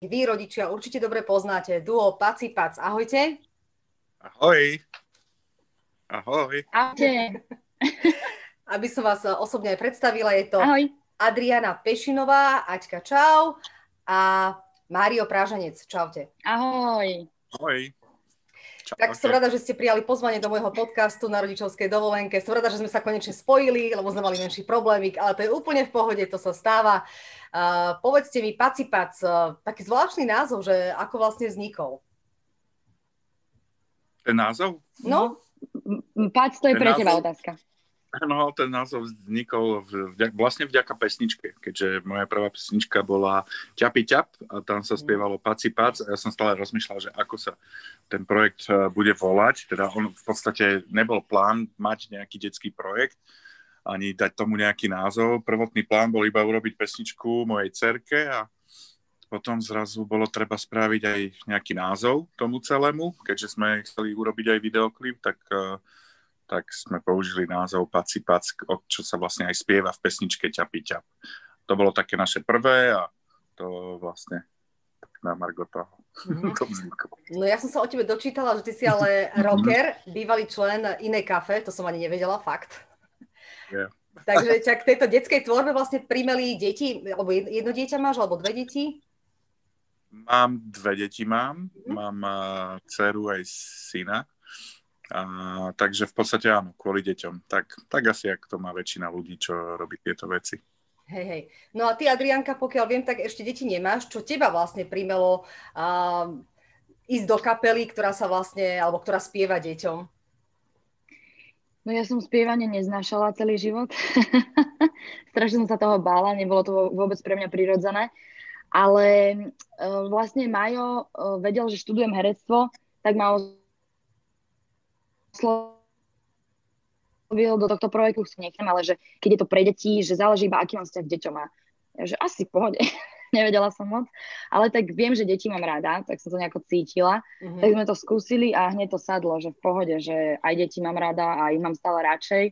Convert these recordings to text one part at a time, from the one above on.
vy rodičia určite dobre poznáte. Duo Paci Pac. Ahojte. Ahoj. Ahoj. Ahojte. Aby som vás osobne aj predstavila, je to Ahoj. Adriana Pešinová, Aťka Čau a Mário Prážanec. Čaute. Ahoj. Ahoj. Tak som rada, že ste prijali pozvanie do môjho podcastu na rodičovskej dovolenke. Som rada, že sme sa konečne spojili, lebo sme mali menší problémik, ale to je úplne v pohode, to sa stáva. Uh, povedzte mi, Pacipac, uh, taký zvláštny názov, že ako vlastne vznikol? Ten názov? No? Pac, to je ten pre názov, teba otázka. No, ten názov vznikol vďak, vlastne vďaka pesničke, keďže moja prvá pesnička bola Ťapi ťap a tam sa spievalo Paci pac a ja som stále rozmýšľal, že ako sa ten projekt e, bude volať. Teda on v podstate nebol plán mať nejaký detský projekt, ani dať tomu nejaký názov. Prvotný plán bol iba urobiť pesničku mojej cerke a potom zrazu bolo treba spraviť aj nejaký názov tomu celému. Keďže sme chceli urobiť aj videoklip, tak, eh, tak sme použili názov Paci Pac, čo sa vlastne aj spieva v pesničke Ťapi ťap. To bolo také naše prvé a to vlastne na Margo toho. Mm-hmm. No ja som sa o tebe dočítala, že ty si ale rocker, bývalý člen inej kafe, to som ani nevedela, fakt. Yeah. Takže ťa k tejto detskej tvorbe vlastne primeli deti, alebo jedno dieťa máš, alebo dve deti? Mám dve deti, mám. Mm. Mám uh, dceru aj syna. A, takže v podstate áno, kvôli deťom. Tak, tak asi, ak to má väčšina ľudí, čo robí tieto veci. Hej, hej. No a ty, Adrianka, pokiaľ viem, tak ešte deti nemáš. Čo teba vlastne primelo uh, ísť do kapely, ktorá sa vlastne, alebo ktorá spieva deťom? No ja som spievanie neznášala celý život. Strašne som sa toho bála, nebolo to vôbec pre mňa prirodzené. Ale uh, vlastne Majo uh, vedel, že študujem herectvo, tak ma oslovil do tohto projektu, nechcem, ale že keď je to pre deti, že záleží iba, aký mám vzťah k deťom. A že asi v pohode. nevedela som moc, ale tak viem, že deti mám rada, tak som to nejako cítila. Mm-hmm. Tak sme to skúsili a hneď to sadlo, že v pohode, že aj deti mám rada a ich mám stále radšej.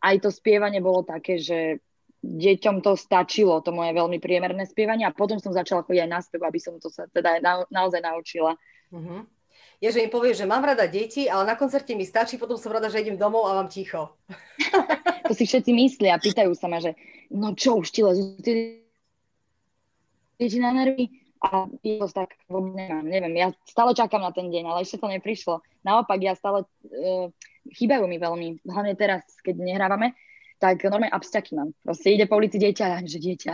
Aj to spievanie bolo také, že deťom to stačilo, to moje veľmi priemerné spievanie a potom som začala chodiť aj na spev, aby som to sa teda na, naozaj naučila. Mm-hmm. Je, že im povieš, že mám rada deti, ale na koncerte mi stačí, potom som rada, že idem domov a mám ticho. to si všetci myslia a pýtajú sa ma, že no čo už ti lezú deti na nervy a ja to tak nemám. Neviem, ja stále čakám na ten deň, ale ešte to neprišlo. Naopak, ja stále, uh, chýbajú mi veľmi, hlavne teraz, keď nehrávame, tak normálne absťaky mám. Proste ide po ulici dieťa že dieťa.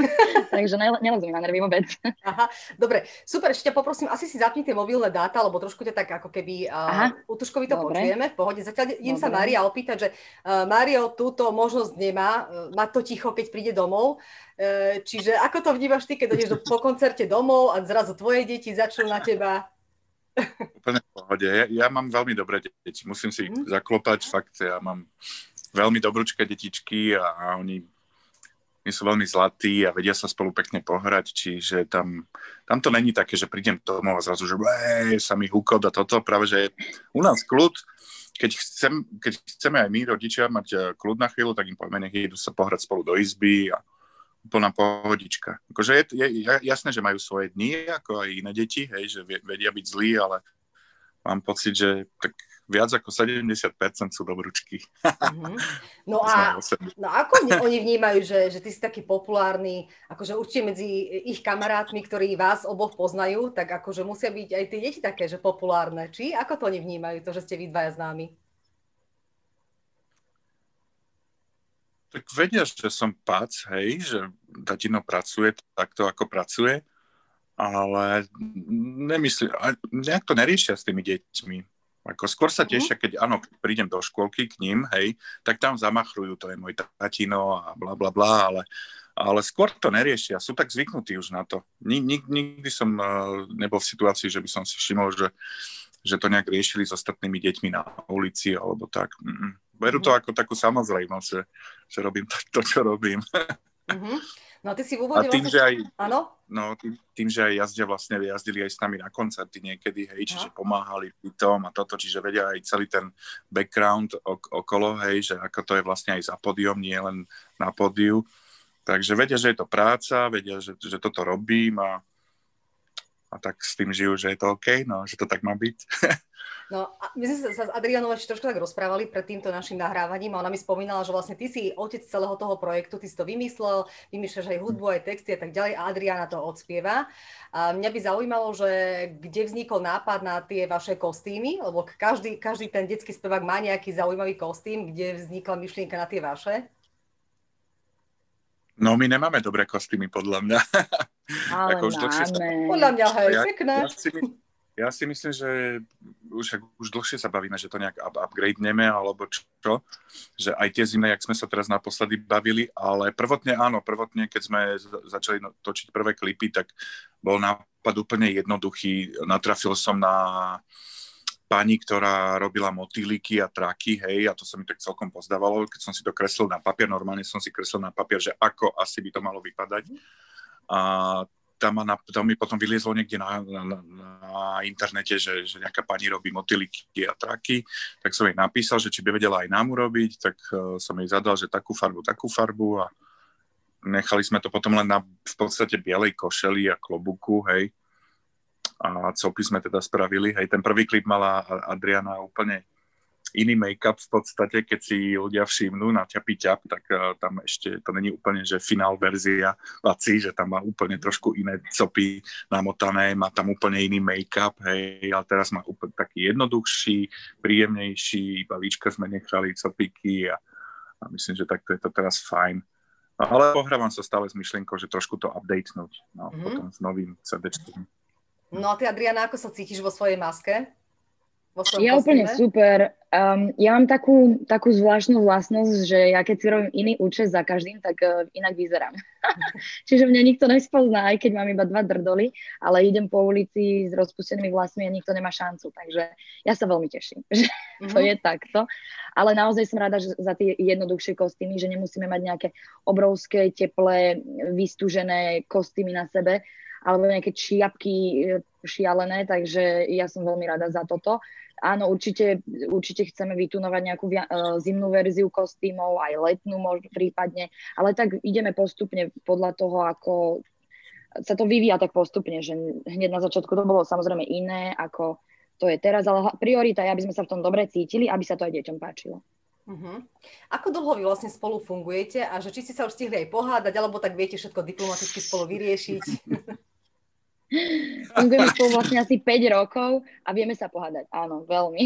Takže mi na nervy vôbec. Aha, dobre, super, ešte poprosím, asi si zapni tie mobilné dáta, lebo trošku ťa tak ako keby uh, to dobre. počujeme, v pohode. Zatiaľ idem sa Mária opýtať, že uh, Mário túto možnosť nemá, uh, mať to ticho, keď príde domov. Uh, čiže ako to vnímaš ty, keď ideš do, po koncerte domov a zrazu tvoje deti začnú na teba Úplne v pohode. Ja, ja mám veľmi dobré deti. Musím si mm. zaklopať, fakt, ja mám veľmi dobrúčké detičky a, oni, oni sú veľmi zlatí a vedia sa spolu pekne pohrať, čiže tam, tam to není také, že prídem domov a zrazu, že sa mi húkod a toto, práve že u nás kľud, keď, chcem, keď chceme aj my, rodičia, mať eh, kľud na chvíľu, tak im povieme, nech idú sa pohrať spolu do izby a plná pohodička. Akože je, je jasné, že majú svoje dni, ako aj iné deti, hej, že vedia byť zlí, ale mám pocit, že tak viac ako 70% sú dobrúčky. Mm-hmm. No a no ako oni vnímajú, že, že ty si taký populárny, akože určite medzi ich kamarátmi, ktorí vás oboch poznajú, tak akože musia byť aj tie deti také, že populárne. Či ako to oni vnímajú, to, že ste vy dvaja známi? Tak vedia, že som pac, hej, že tatino pracuje takto, ako pracuje, ale nemyslím, nejak to neriešia s tými deťmi. Ako skôr sa mhm. tešia, keď áno, prídem do škôlky k ním, hej, tak tam zamachrujú, to je môj tatino a bla bla bla, ale, ale skôr to neriešia, sú tak zvyknutí už na to. Nik, nik, nikdy som uh, nebol v situácii, že by som si všimol, že, že to nejak riešili s ostatnými deťmi na ulici alebo tak. Mm-mm. Berú to mhm. ako takú samozrejmosť, že, že robím to, to čo robím. Mm-hmm. No a ty si v úvode a tým, vlastne... že aj, Áno? No, tým, tým, že aj jazdia vlastne, jazdili aj s nami na koncerty niekedy, hej, čiže Aha. pomáhali pri tom a toto, čiže vedia aj celý ten background ok- okolo, hej, že ako to je vlastne aj za pódium, nie len na pódiu. Takže vedia, že je to práca, vedia, že, že toto robím a a tak s tým žijú, že je to OK, no, že to tak má byť. No, a my sme sa s Adrianou ešte trošku tak rozprávali pred týmto našim nahrávaním a ona mi spomínala, že vlastne ty si otec celého toho projektu, ty si to vymyslel, vymýšľaš aj hudbu, aj texty a tak ďalej a Adriana to odspieva. A mňa by zaujímalo, že kde vznikol nápad na tie vaše kostýmy, lebo každý, každý ten detský spevák má nejaký zaujímavý kostým, kde vznikla myšlienka na tie vaše. No my nemáme dobré kostýmy, podľa mňa. Ale Ako už máme. Sa... Podľa mňa, hej, ja, pekné. Ja si, ja si myslím, že už, už dlhšie sa bavíme, že to nejak up, upgradeneme, alebo čo, že aj tie zimné, jak sme sa teraz naposledy bavili, ale prvotne áno, prvotne, keď sme začali no, točiť prvé klipy, tak bol nápad úplne jednoduchý. Natrafil som na pani, ktorá robila motýliky a traky, hej, a to sa mi tak celkom pozdávalo, keď som si to kreslil na papier, normálne som si kreslil na papier, že ako asi by to malo vypadať. A tam, na, tam mi potom vyliezlo niekde na, na, na internete, že, že nejaká pani robí motýliky a traky, tak som jej napísal, že či by vedela aj nám urobiť, tak uh, som jej zadal, že takú farbu, takú farbu a nechali sme to potom len na v podstate bielej košeli a klobuku, hej. A copy sme teda spravili, hej. Ten prvý klip mala Adriana úplne iný make-up v podstate, keď si ľudia všimnú na ťapy ťap, tak uh, tam ešte to není úplne, že finál verzia Laci, že tam má úplne trošku iné copy namotané, má tam úplne iný make-up, hej, ale teraz má úplne taký jednoduchší, príjemnejší, iba výčka sme nechali, copiky a, a myslím, že takto je to teraz fajn. No, ale pohrávam sa stále s myšlienkou, že trošku to updatenúť, no, mm-hmm. potom s novým CD. No a ty, Adriana, ako sa cítiš vo svojej maske? Ja úplne super. Um, ja mám takú, takú zvláštnu vlastnosť, že ja keď si robím iný účes za každým, tak uh, inak vyzerám. Čiže mňa nikto nespozná, aj keď mám iba dva drdoly, ale idem po ulici s rozpustenými vlasmi a nikto nemá šancu. Takže ja sa veľmi teším, že mm-hmm. to je takto. Ale naozaj som rada že za tie jednoduchšie kostýmy, že nemusíme mať nejaké obrovské, teplé, vystúžené kostýmy na sebe, alebo nejaké čiapky e, šialené, takže ja som veľmi rada za toto. Áno, určite, určite chceme vytunovať nejakú uh, zimnú verziu kostýmov, aj letnú možno prípadne, ale tak ideme postupne podľa toho, ako sa to vyvíja tak postupne, že hneď na začiatku to bolo samozrejme iné, ako to je teraz, ale priorita je, aby sme sa v tom dobre cítili, aby sa to aj deťom páčilo. Uh-huh. Ako dlho vy vlastne spolu fungujete a že či ste sa už stihli aj pohádať, alebo tak viete všetko diplomaticky spolu vyriešiť? Fungujeme spolu vlastne asi 5 rokov a vieme sa pohádať. Áno, veľmi.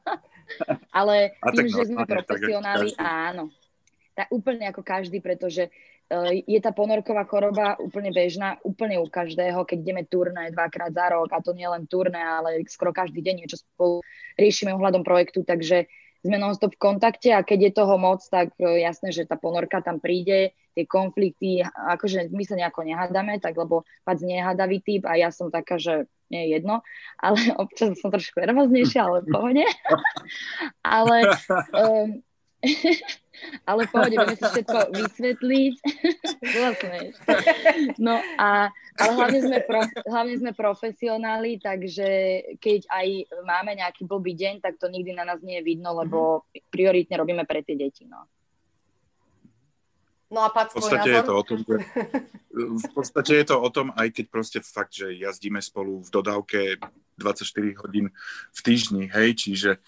Ale tým, že sme profesionáli, áno. Tak úplne ako každý, pretože uh, je tá ponorková choroba úplne bežná, úplne u každého, keď ideme turné dvakrát za rok, a to nie len turné, ale skoro každý deň niečo spolu riešime ohľadom projektu, takže sme non-stop v kontakte a keď je toho moc, tak e, jasné, že tá ponorka tam príde, tie konflikty, akože my sa nejako nehádame, tak lebo Pac nehádavý typ a ja som taká, že nie je jedno, ale občas som trošku nervóznejšia, ale v pohode. ale um, ale v pohode, vieme si všetko vysvetliť. no a ale hlavne sme, prof, hlavne sme profesionáli, takže keď aj máme nejaký blbý deň, tak to nikdy na nás nie je vidno, lebo mhm. prioritne robíme pre tie deti. No. No a Pat, v podstate je to o tom, že, v podstate je to o tom, aj keď proste fakt, že jazdíme spolu v dodávke 24 hodín v týždni, hej, čiže e,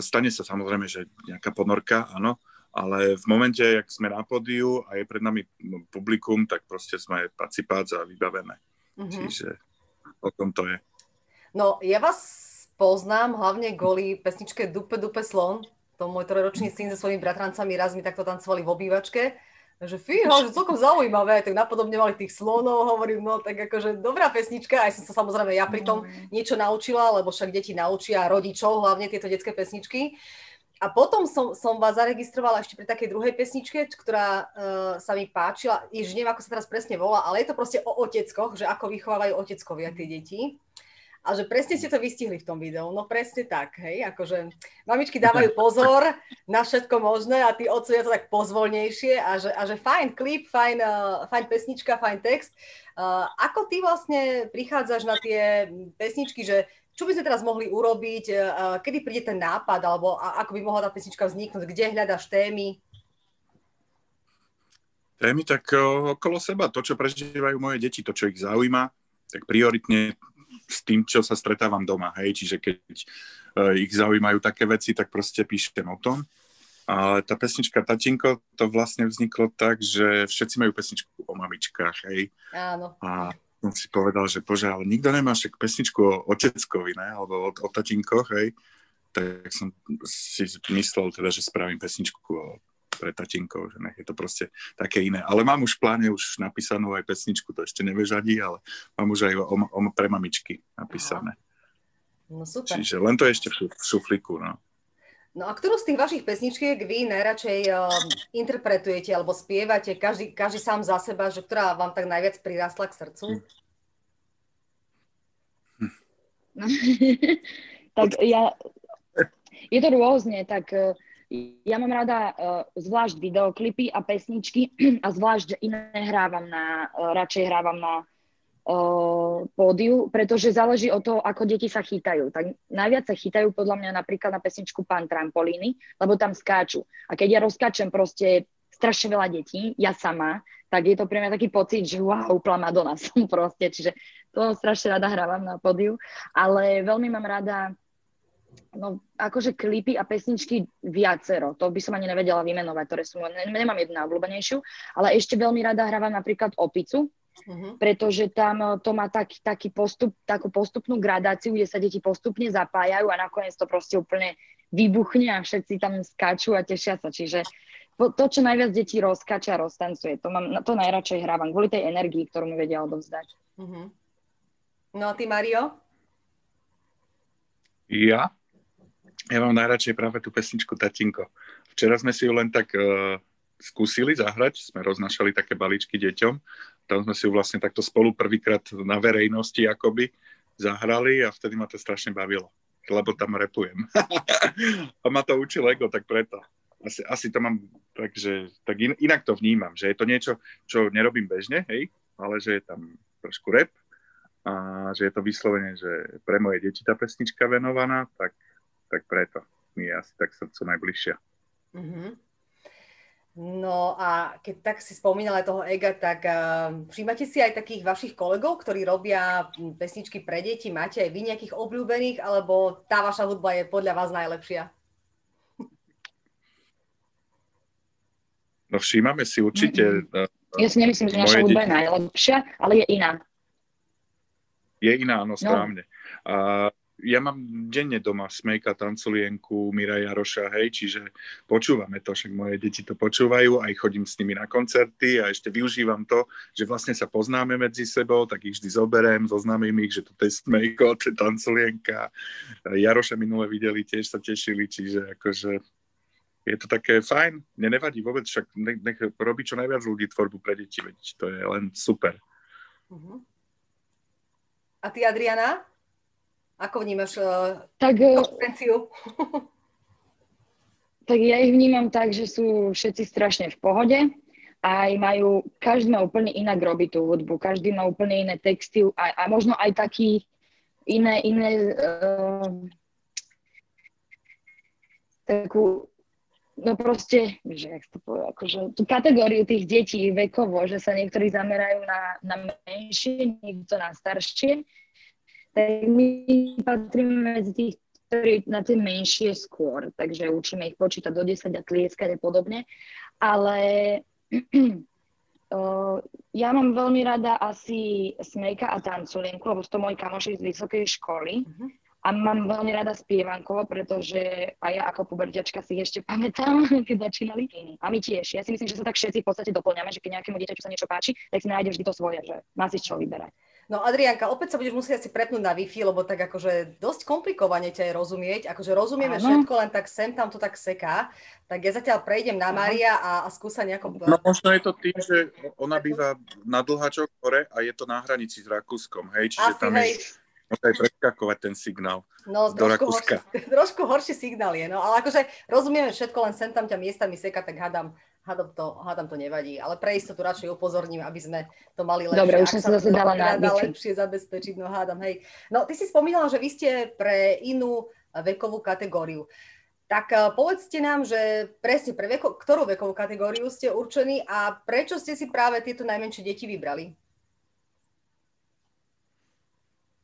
stane sa samozrejme, že nejaká ponorka, áno, ale v momente, jak sme na pódiu a je pred nami publikum, tak proste sme pacipác a vybavené. Mm-hmm. Čiže o tom to je. No, ja vás poznám hlavne kvôli pesničke Dupe Dupe Slon. To môj trojročný syn so svojimi bratrancami raz mi takto tancovali v obývačke. Takže fíha, že celkom zaujímavé, tak napodobňovali tých slonov, hovorím, no tak akože dobrá pesnička, aj som sa samozrejme ja pri tom mhm. niečo naučila, lebo však deti naučia rodičov, hlavne tieto detské pesničky. A potom som, som vás zaregistrovala ešte pri takej druhej pesničke, ktorá uh, sa mi páčila. Jež neviem, ako sa teraz presne volá, ale je to proste o oteckoch, že ako vychovávajú oteckovia tie deti. A že presne ste to vystihli v tom videu. No presne tak, hej. Akože mamičky dávajú pozor na všetko možné a tí otcovia to tak pozvolnejšie a že, a že fajn klip, fajn, uh, fajn pesnička, fajn text. Uh, ako ty vlastne prichádzaš na tie pesničky, že čo by sme teraz mohli urobiť, e, kedy príde ten nápad, alebo ako by mohla tá pesnička vzniknúť, kde hľadaš témy? Témy tak okolo seba, to, čo prežívajú moje deti, to, čo ich zaujíma, tak prioritne s tým, čo sa stretávam doma, hej, čiže keď uh, ich zaujímajú také veci, tak proste píšem o tom. Ale tá pesnička Tatinko, to vlastne vzniklo tak, že všetci majú pesničku o mamičkách, hej. Áno. A som si povedal, že bože, ale nikto nemá však pesničku o oteckovi, ne, alebo o, o tatinkoch, hej. Tak som si myslel teda, že spravím pesničku o pre tatinkov, že nech je to proste také iné. Ale mám už v pláne už napísanú aj pesničku, to ešte nevieš ani, ale mám už aj o, o, pre mamičky napísané. No super. Čiže len to ešte v šuflíku, no. No a ktorú z tých vašich pesničiek vy najradšej uh, interpretujete alebo spievate, každý, každý sám za seba, že ktorá vám tak najviac prirastla k srdcu? Hm. tak ja, je to rôzne, tak uh, ja mám rada uh, zvlášť videoklipy a pesničky a zvlášť iné hrávam na, uh, radšej hrávam na uh, pódiu, pretože záleží o to, ako deti sa chytajú. Tak najviac sa chytajú podľa mňa napríklad na pesničku Pán trampolíny, lebo tam skáču. A keď ja rozkáčem proste strašne veľa detí, ja sama, tak je to pre mňa taký pocit, že wow, úplná Madonna som proste, čiže to strašne rada hrávam na pódiu, ale veľmi mám rada no akože klipy a pesničky viacero, to by som ani nevedela vymenovať, ktoré sú, ne, nemám jednu najobľúbenejšiu, ale ešte veľmi rada hrávam napríklad Opicu, uh-huh. pretože tam eh, to má tak, taký postup, takú postupnú gradáciu, kde sa deti postupne zapájajú a nakoniec to proste úplne vybuchne a všetci tam skáču a tešia sa, čiže to, čo najviac detí rozkača a roztancuje, to, mám, to najradšej hrávam, kvôli tej energii, ktorú mi vedia odovzdať. Uh-huh. No a ty, Mario? Ja? Ja mám najradšej práve tú pesničku Tatinko. Včera sme si ju len tak uh, skúsili zahrať, sme roznašali také balíčky deťom, tam sme si ju vlastne takto spolu prvýkrát na verejnosti akoby zahrali a vtedy ma to strašne bavilo, lebo tam repujem. a ma to učil ego, tak preto. Asi, asi to mám tak, že tak in, inak to vnímam, že je to niečo, čo nerobím bežne, hej, ale že je tam trošku rep a že je to vyslovene, že pre moje deti tá pesnička venovaná, tak tak preto mi je asi tak srdcu najbližšia. Mm-hmm. No a keď tak si spomínala toho Ega, tak uh, všímate si aj takých vašich kolegov, ktorí robia pesničky pre deti? Máte aj vy nejakých obľúbených, alebo tá vaša hudba je podľa vás najlepšia? No všímame si určite... Mm-hmm. Ja si nemyslím, že naša hudba je najlepšia, ale je iná. Je iná, áno, správne. No. Uh, ja mám denne doma Smejka, Tanculienku, Mira Jaroša, hej, čiže počúvame to, však moje deti to počúvajú, aj chodím s nimi na koncerty a ešte využívam to, že vlastne sa poznáme medzi sebou, tak ich vždy zoberiem, zoznámim ich, že toto je Smejko, to je Tanculienka. Jaroša minule videli, tiež sa tešili, čiže akože je to také fajn, mne nevadí vôbec, však nech, nech robí čo najviac ľudí tvorbu pre deti, veď to je len super. Uh-huh. A ty, Adriana? Ako vnímaš uh, tak, eh, konkurenciu? tak ja ich vnímam tak, že sú všetci strašne v pohode aj majú, každý má úplne inak robiť tú hudbu, každý má úplne iné texty a, a možno aj taký iné, iné uh, takú no proste, že jak to povie, akože tú kategóriu tých detí vekovo, že sa niektorí zamerajú na, na menšie, niekto na staršie, tak my patríme medzi tých, ktorí na tie menšie skôr, takže učíme ich počítať do 10 a tlieskať a podobne. Ale ja mám veľmi rada asi Smejka a Tanculienku, lebo sú to moji kamoši z vysokej školy. Uh-huh. A mám veľmi rada spievankovo, pretože aj ja ako puberťačka si ešte pamätám, keď začínali. A my tiež. Ja si myslím, že sa tak všetci v podstate doplňame, že keď nejakému dieťaťu sa niečo páči, tak si nájde vždy to svoje, že má si čo vyberať. No Adrianka, opäť sa budeš musieť asi prepnúť na Wi-Fi, lebo tak akože dosť komplikovane ťa je rozumieť. Akože rozumieme Áno. všetko, len tak sem tam to tak seká. Tak ja zatiaľ prejdem na Maria a, a skúsa nejako... No možno je to tým, že ona býva na Dlhačok hore a je to na hranici s Rakúskom, hej? Čiže asi, tam hej. je Môže aj preskakovať ten signál no, do trošku Rakúska. Horší, trošku horší signál je, no ale akože rozumieme všetko, len sem tam ťa miestami seka, tak hádam, hádam, to, hádam to nevadí. Ale pre istotu radšej upozorním, aby sme to mali lepšie. Dobre, už som sa zase dala na lepšie zabezpečiť, no hádam, hej. No, ty si spomínala, že vy ste pre inú vekovú kategóriu. Tak uh, povedzte nám, že presne pre veko, ktorú vekovú kategóriu ste určení a prečo ste si práve tieto najmenšie deti vybrali?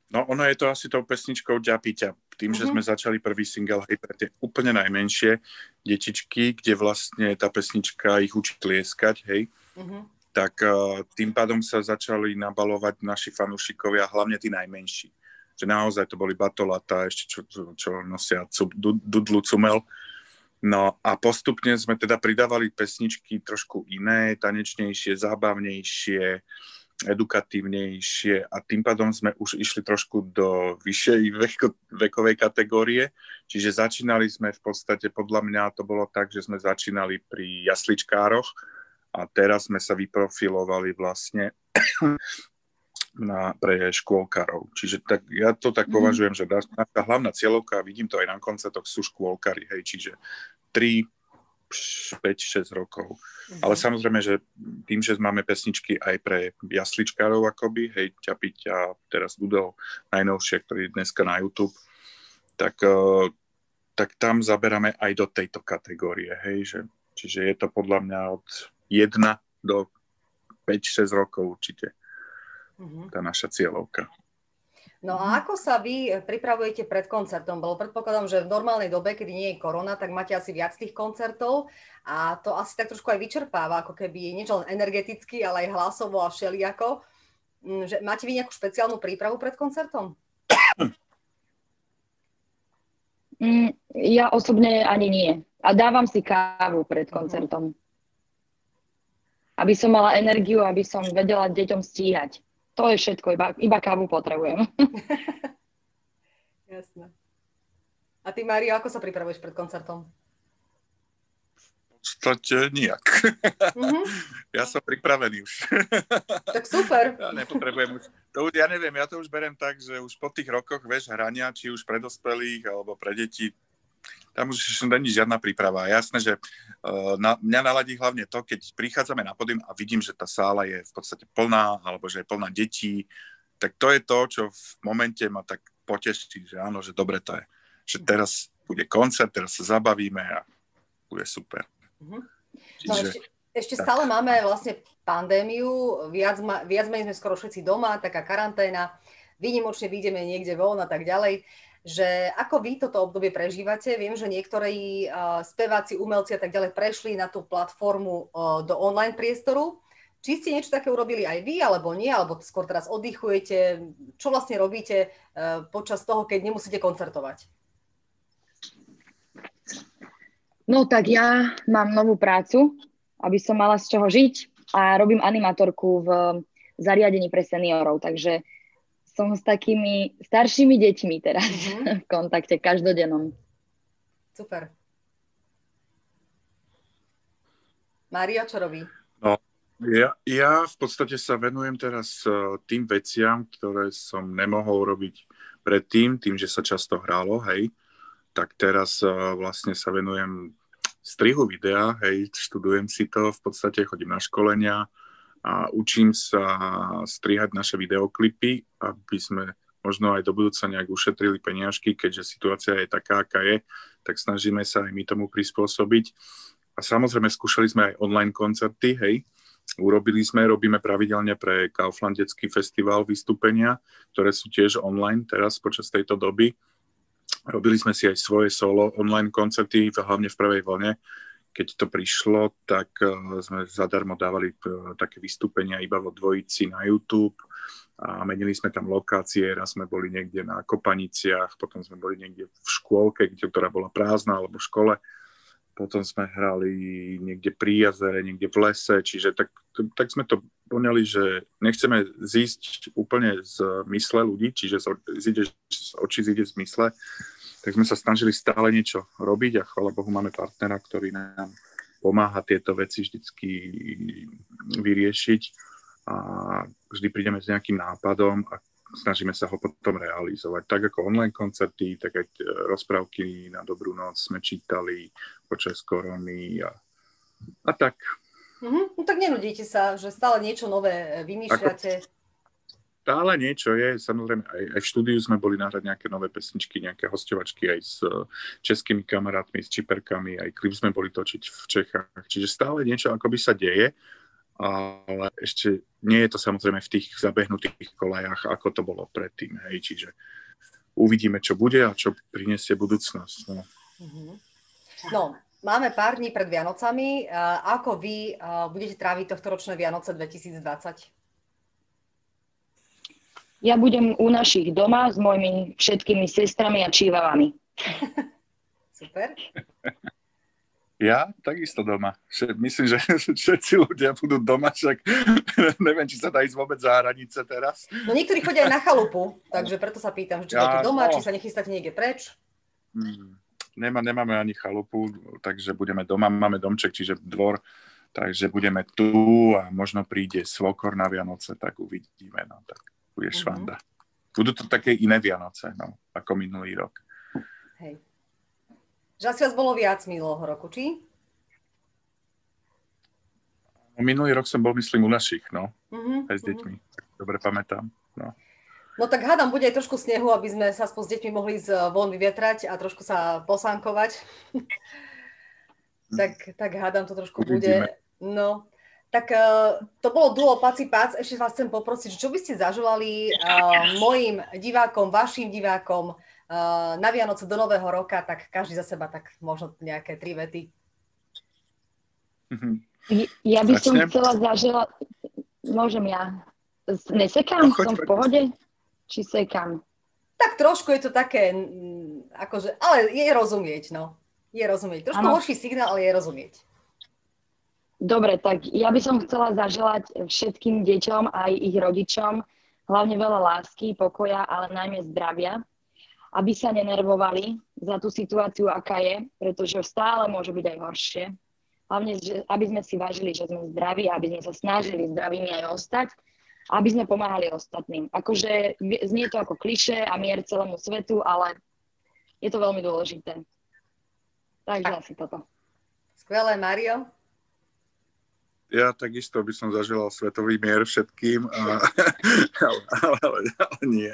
No ono je to asi tou pesničkou Ďapi ťap. Tým, mm-hmm. že mhm. sme začali prvý single hej, pre tie úplne najmenšie detičky, kde vlastne tá pesnička ich učí tlieskať, hej, mm-hmm. tak uh, tým pádom sa začali nabalovať naši fanúšikovia, hlavne tí najmenší. Že naozaj to boli batolata, ešte čo, čo, čo nosia cu, dudlu cumel. No a postupne sme teda pridávali pesničky trošku iné, tanečnejšie, zábavnejšie, edukatívnejšie a tým pádom sme už išli trošku do vyššej veko, vekovej kategórie, čiže začínali sme v podstate, podľa mňa to bolo tak, že sme začínali pri jasličkároch a teraz sme sa vyprofilovali vlastne na, pre škôlkarov. Čiže tak, ja to tak mm. považujem, že naša hlavná cieľovka, vidím to aj na koncertoch, sú škôlkari, hej, čiže 3, 5-6 rokov. Mm-hmm. Ale samozrejme, že tým, že máme pesničky aj pre jasličkárov akoby, hej, ťapiť a teraz budú najnovšie, ktorý je dneska na YouTube, tak, uh, tak tam zaberáme aj do tejto kategórie, hej, že, čiže je to podľa mňa od 1 do 5-6 rokov určite mm-hmm. tá naša cieľovka. No a mhm. ako sa vy pripravujete pred koncertom? Bolo predpokladom, že v normálnej dobe, kedy nie je korona, tak máte asi viac tých koncertov a to asi tak trošku aj vyčerpáva, ako keby nie len energeticky, ale aj hlasovo a všelijako. Mm, že máte vy nejakú špeciálnu prípravu pred koncertom? Mm, ja osobne ani nie. A dávam si kávu pred mhm. koncertom. Aby som mala energiu, aby som vedela deťom stíhať. To je všetko, iba, iba kávu potrebujem. Jasné. A ty, Mário, ako sa pripravuješ pred koncertom? V podstate nijak. Mm-hmm. Ja som pripravený už. Tak super. Ja nepotrebujem už. To už, ja neviem, ja to už berem tak, že už po tých rokoch, vieš, hrania, či už pre dospelých alebo pre deti, tam už není žiadna príprava. Jasné, že uh, na, mňa naladí hlavne to, keď prichádzame na podium a vidím, že tá sála je v podstate plná, alebo že je plná detí, tak to je to, čo v momente ma tak poteší, že áno, že dobre to je. Že teraz bude koncert, teraz sa zabavíme a bude super. Mm-hmm. Čiže, no ešte, ešte stále máme vlastne pandémiu, viac, ma, viac menej sme skoro všetci doma, taká karanténa, výnimočne vyjdeme niekde von a tak ďalej že ako vy toto obdobie prežívate. Viem, že niektorí uh, speváci, umelci a tak ďalej prešli na tú platformu uh, do online priestoru. Či ste niečo také urobili aj vy, alebo nie, alebo skôr teraz oddychujete? Čo vlastne robíte uh, počas toho, keď nemusíte koncertovať? No tak ja mám novú prácu, aby som mala z čoho žiť a robím animatorku v zariadení pre seniorov, takže som s takými staršími deťmi teraz mm-hmm. v kontakte každodennom. Super. Mária, čo robí? No, ja, ja v podstate sa venujem teraz uh, tým veciam, ktoré som nemohol robiť predtým, tým, že sa často hrálo, hej. Tak teraz uh, vlastne sa venujem strihu videa, hej, študujem si to, v podstate chodím na školenia, a učím sa strihať naše videoklipy, aby sme možno aj do budúca nejak ušetrili peniažky, keďže situácia je taká, aká je, tak snažíme sa aj my tomu prispôsobiť. A samozrejme skúšali sme aj online koncerty, hej, urobili sme, robíme pravidelne pre Kaufland detský festival vystúpenia, ktoré sú tiež online teraz počas tejto doby. Robili sme si aj svoje solo online koncerty, hlavne v prvej vlne, keď to prišlo, tak eh, sme zadarmo dávali eh, také vystúpenia iba vo dvojici na YouTube a menili sme tam lokácie, raz sme boli niekde na Kopaniciach, potom sme boli niekde v škôlke, ktorá bola prázdna, alebo v škole, potom sme hrali niekde pri jazere, niekde v lese, čiže tak, tak sme to poňali, že nechceme zísť úplne z mysle ľudí, čiže z, z očí zíde z mysle, tak sme sa snažili stále niečo robiť a chvala Bohu máme partnera, ktorý nám pomáha tieto veci vždycky vyriešiť a vždy prídeme s nejakým nápadom a snažíme sa ho potom realizovať. Tak ako online koncerty, tak aj rozprávky na dobrú noc sme čítali počas korony a, a tak. Mm-hmm. No tak nenudíte sa, že stále niečo nové vymýšľate. Ako, stále niečo je. Samozrejme, aj, aj v štúdiu sme boli nahrať nejaké nové pesničky, nejaké hostovačky aj s uh, českými kamarátmi, s čiperkami, aj klip sme boli točiť v Čechách. Čiže stále niečo akoby sa deje ale ešte nie je to samozrejme v tých zabehnutých kolejach, ako to bolo predtým. Hej. Čiže uvidíme, čo bude a čo prinesie budúcnosť. No. Mm-hmm. no, máme pár dní pred Vianocami. Ako vy budete tráviť tohto ročné Vianoce 2020? Ja budem u našich doma s mojimi všetkými sestrami a čívavami. Super. Ja takisto doma. Myslím, že všetci ľudia budú doma, však neviem, či sa dá ísť vôbec za hranice teraz. No niektorí chodia aj na chalupu, takže preto sa pýtam, či ja, doma, no. či sa nechystáte niekde preč. Hmm. Nemá, nemáme ani chalupu, takže budeme doma, máme domček, čiže dvor, takže budeme tu a možno príde svokor na Vianoce, tak uvidíme, no tak bude mhm. švanda. Mm-hmm. Budú to také iné Vianoce, no, ako minulý rok. Hej. Že asi vás bolo viac minulého roku, či? No, minulý rok som bol, myslím, u našich, no. Uh-huh, aj s deťmi. Uh-huh. Dobre pamätám, no. No tak hádam, bude aj trošku snehu, aby sme sa s deťmi mohli ísť eh, von vyvietrať a trošku sa posánkovať. tak, tak hádam, to trošku Uvidíme. bude. No, tak uh, to bolo duo Paci Pac. Ešte vás chcem poprosiť, čo by ste zaželali uh, mojim divákom, vašim divákom, Eh, na Vianoce do Nového roka, tak každý za seba tak možno nejaké tri vety. Mhm. Ja by som chcela zažila... Môžem ja. Nesekám? No, som v pohode? Či sekám? Tak trošku je to také, akože, ale je rozumieť, no. Je rozumieť. Trošku ano. horší signál, ale je rozumieť. Dobre, tak ja by som chcela zaželať všetkým deťom aj ich rodičom hlavne veľa lásky, pokoja, ale najmä zdravia aby sa nenervovali za tú situáciu, aká je, pretože stále môže byť aj horšie. Hlavne, že, aby sme si vážili, že sme zdraví, aby sme sa snažili zdravými aj ostať, aby sme pomáhali ostatným. Akože znie to ako kliše a mier celému svetu, ale je to veľmi dôležité. Takže asi toto. Skvelé, Mario? Ja takisto by som zažilal svetový mier všetkým, a, ale, ale, ale nie.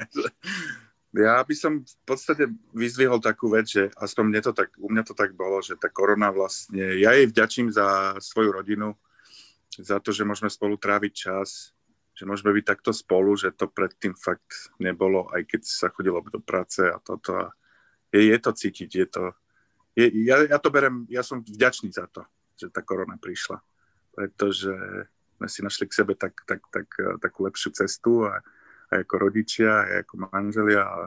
Ja by som v podstate vyzvihol takú vec, že aspoň mne to tak, u mňa to tak bolo, že tá korona vlastne, ja jej vďačím za svoju rodinu, za to, že môžeme spolu tráviť čas, že môžeme byť takto spolu, že to predtým fakt nebolo, aj keď sa chodilo do práce a toto. A je, je to cítiť, je to... Je, ja, ja to berem, ja som vďačný za to, že tá korona prišla, pretože sme si našli k sebe tak, tak, tak, takú lepšiu cestu a, aj ako rodičia, aj ako manželia a,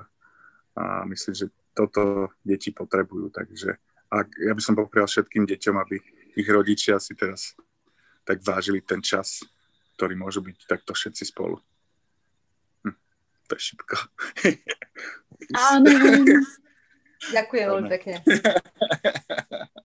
a myslím, že toto deti potrebujú. Takže a ja by som poprial všetkým deťom, aby ich rodičia si teraz tak vážili ten čas, ktorý môžu byť takto všetci spolu. Hm, to je šipko. Áno. Ďakujem veľmi pekne.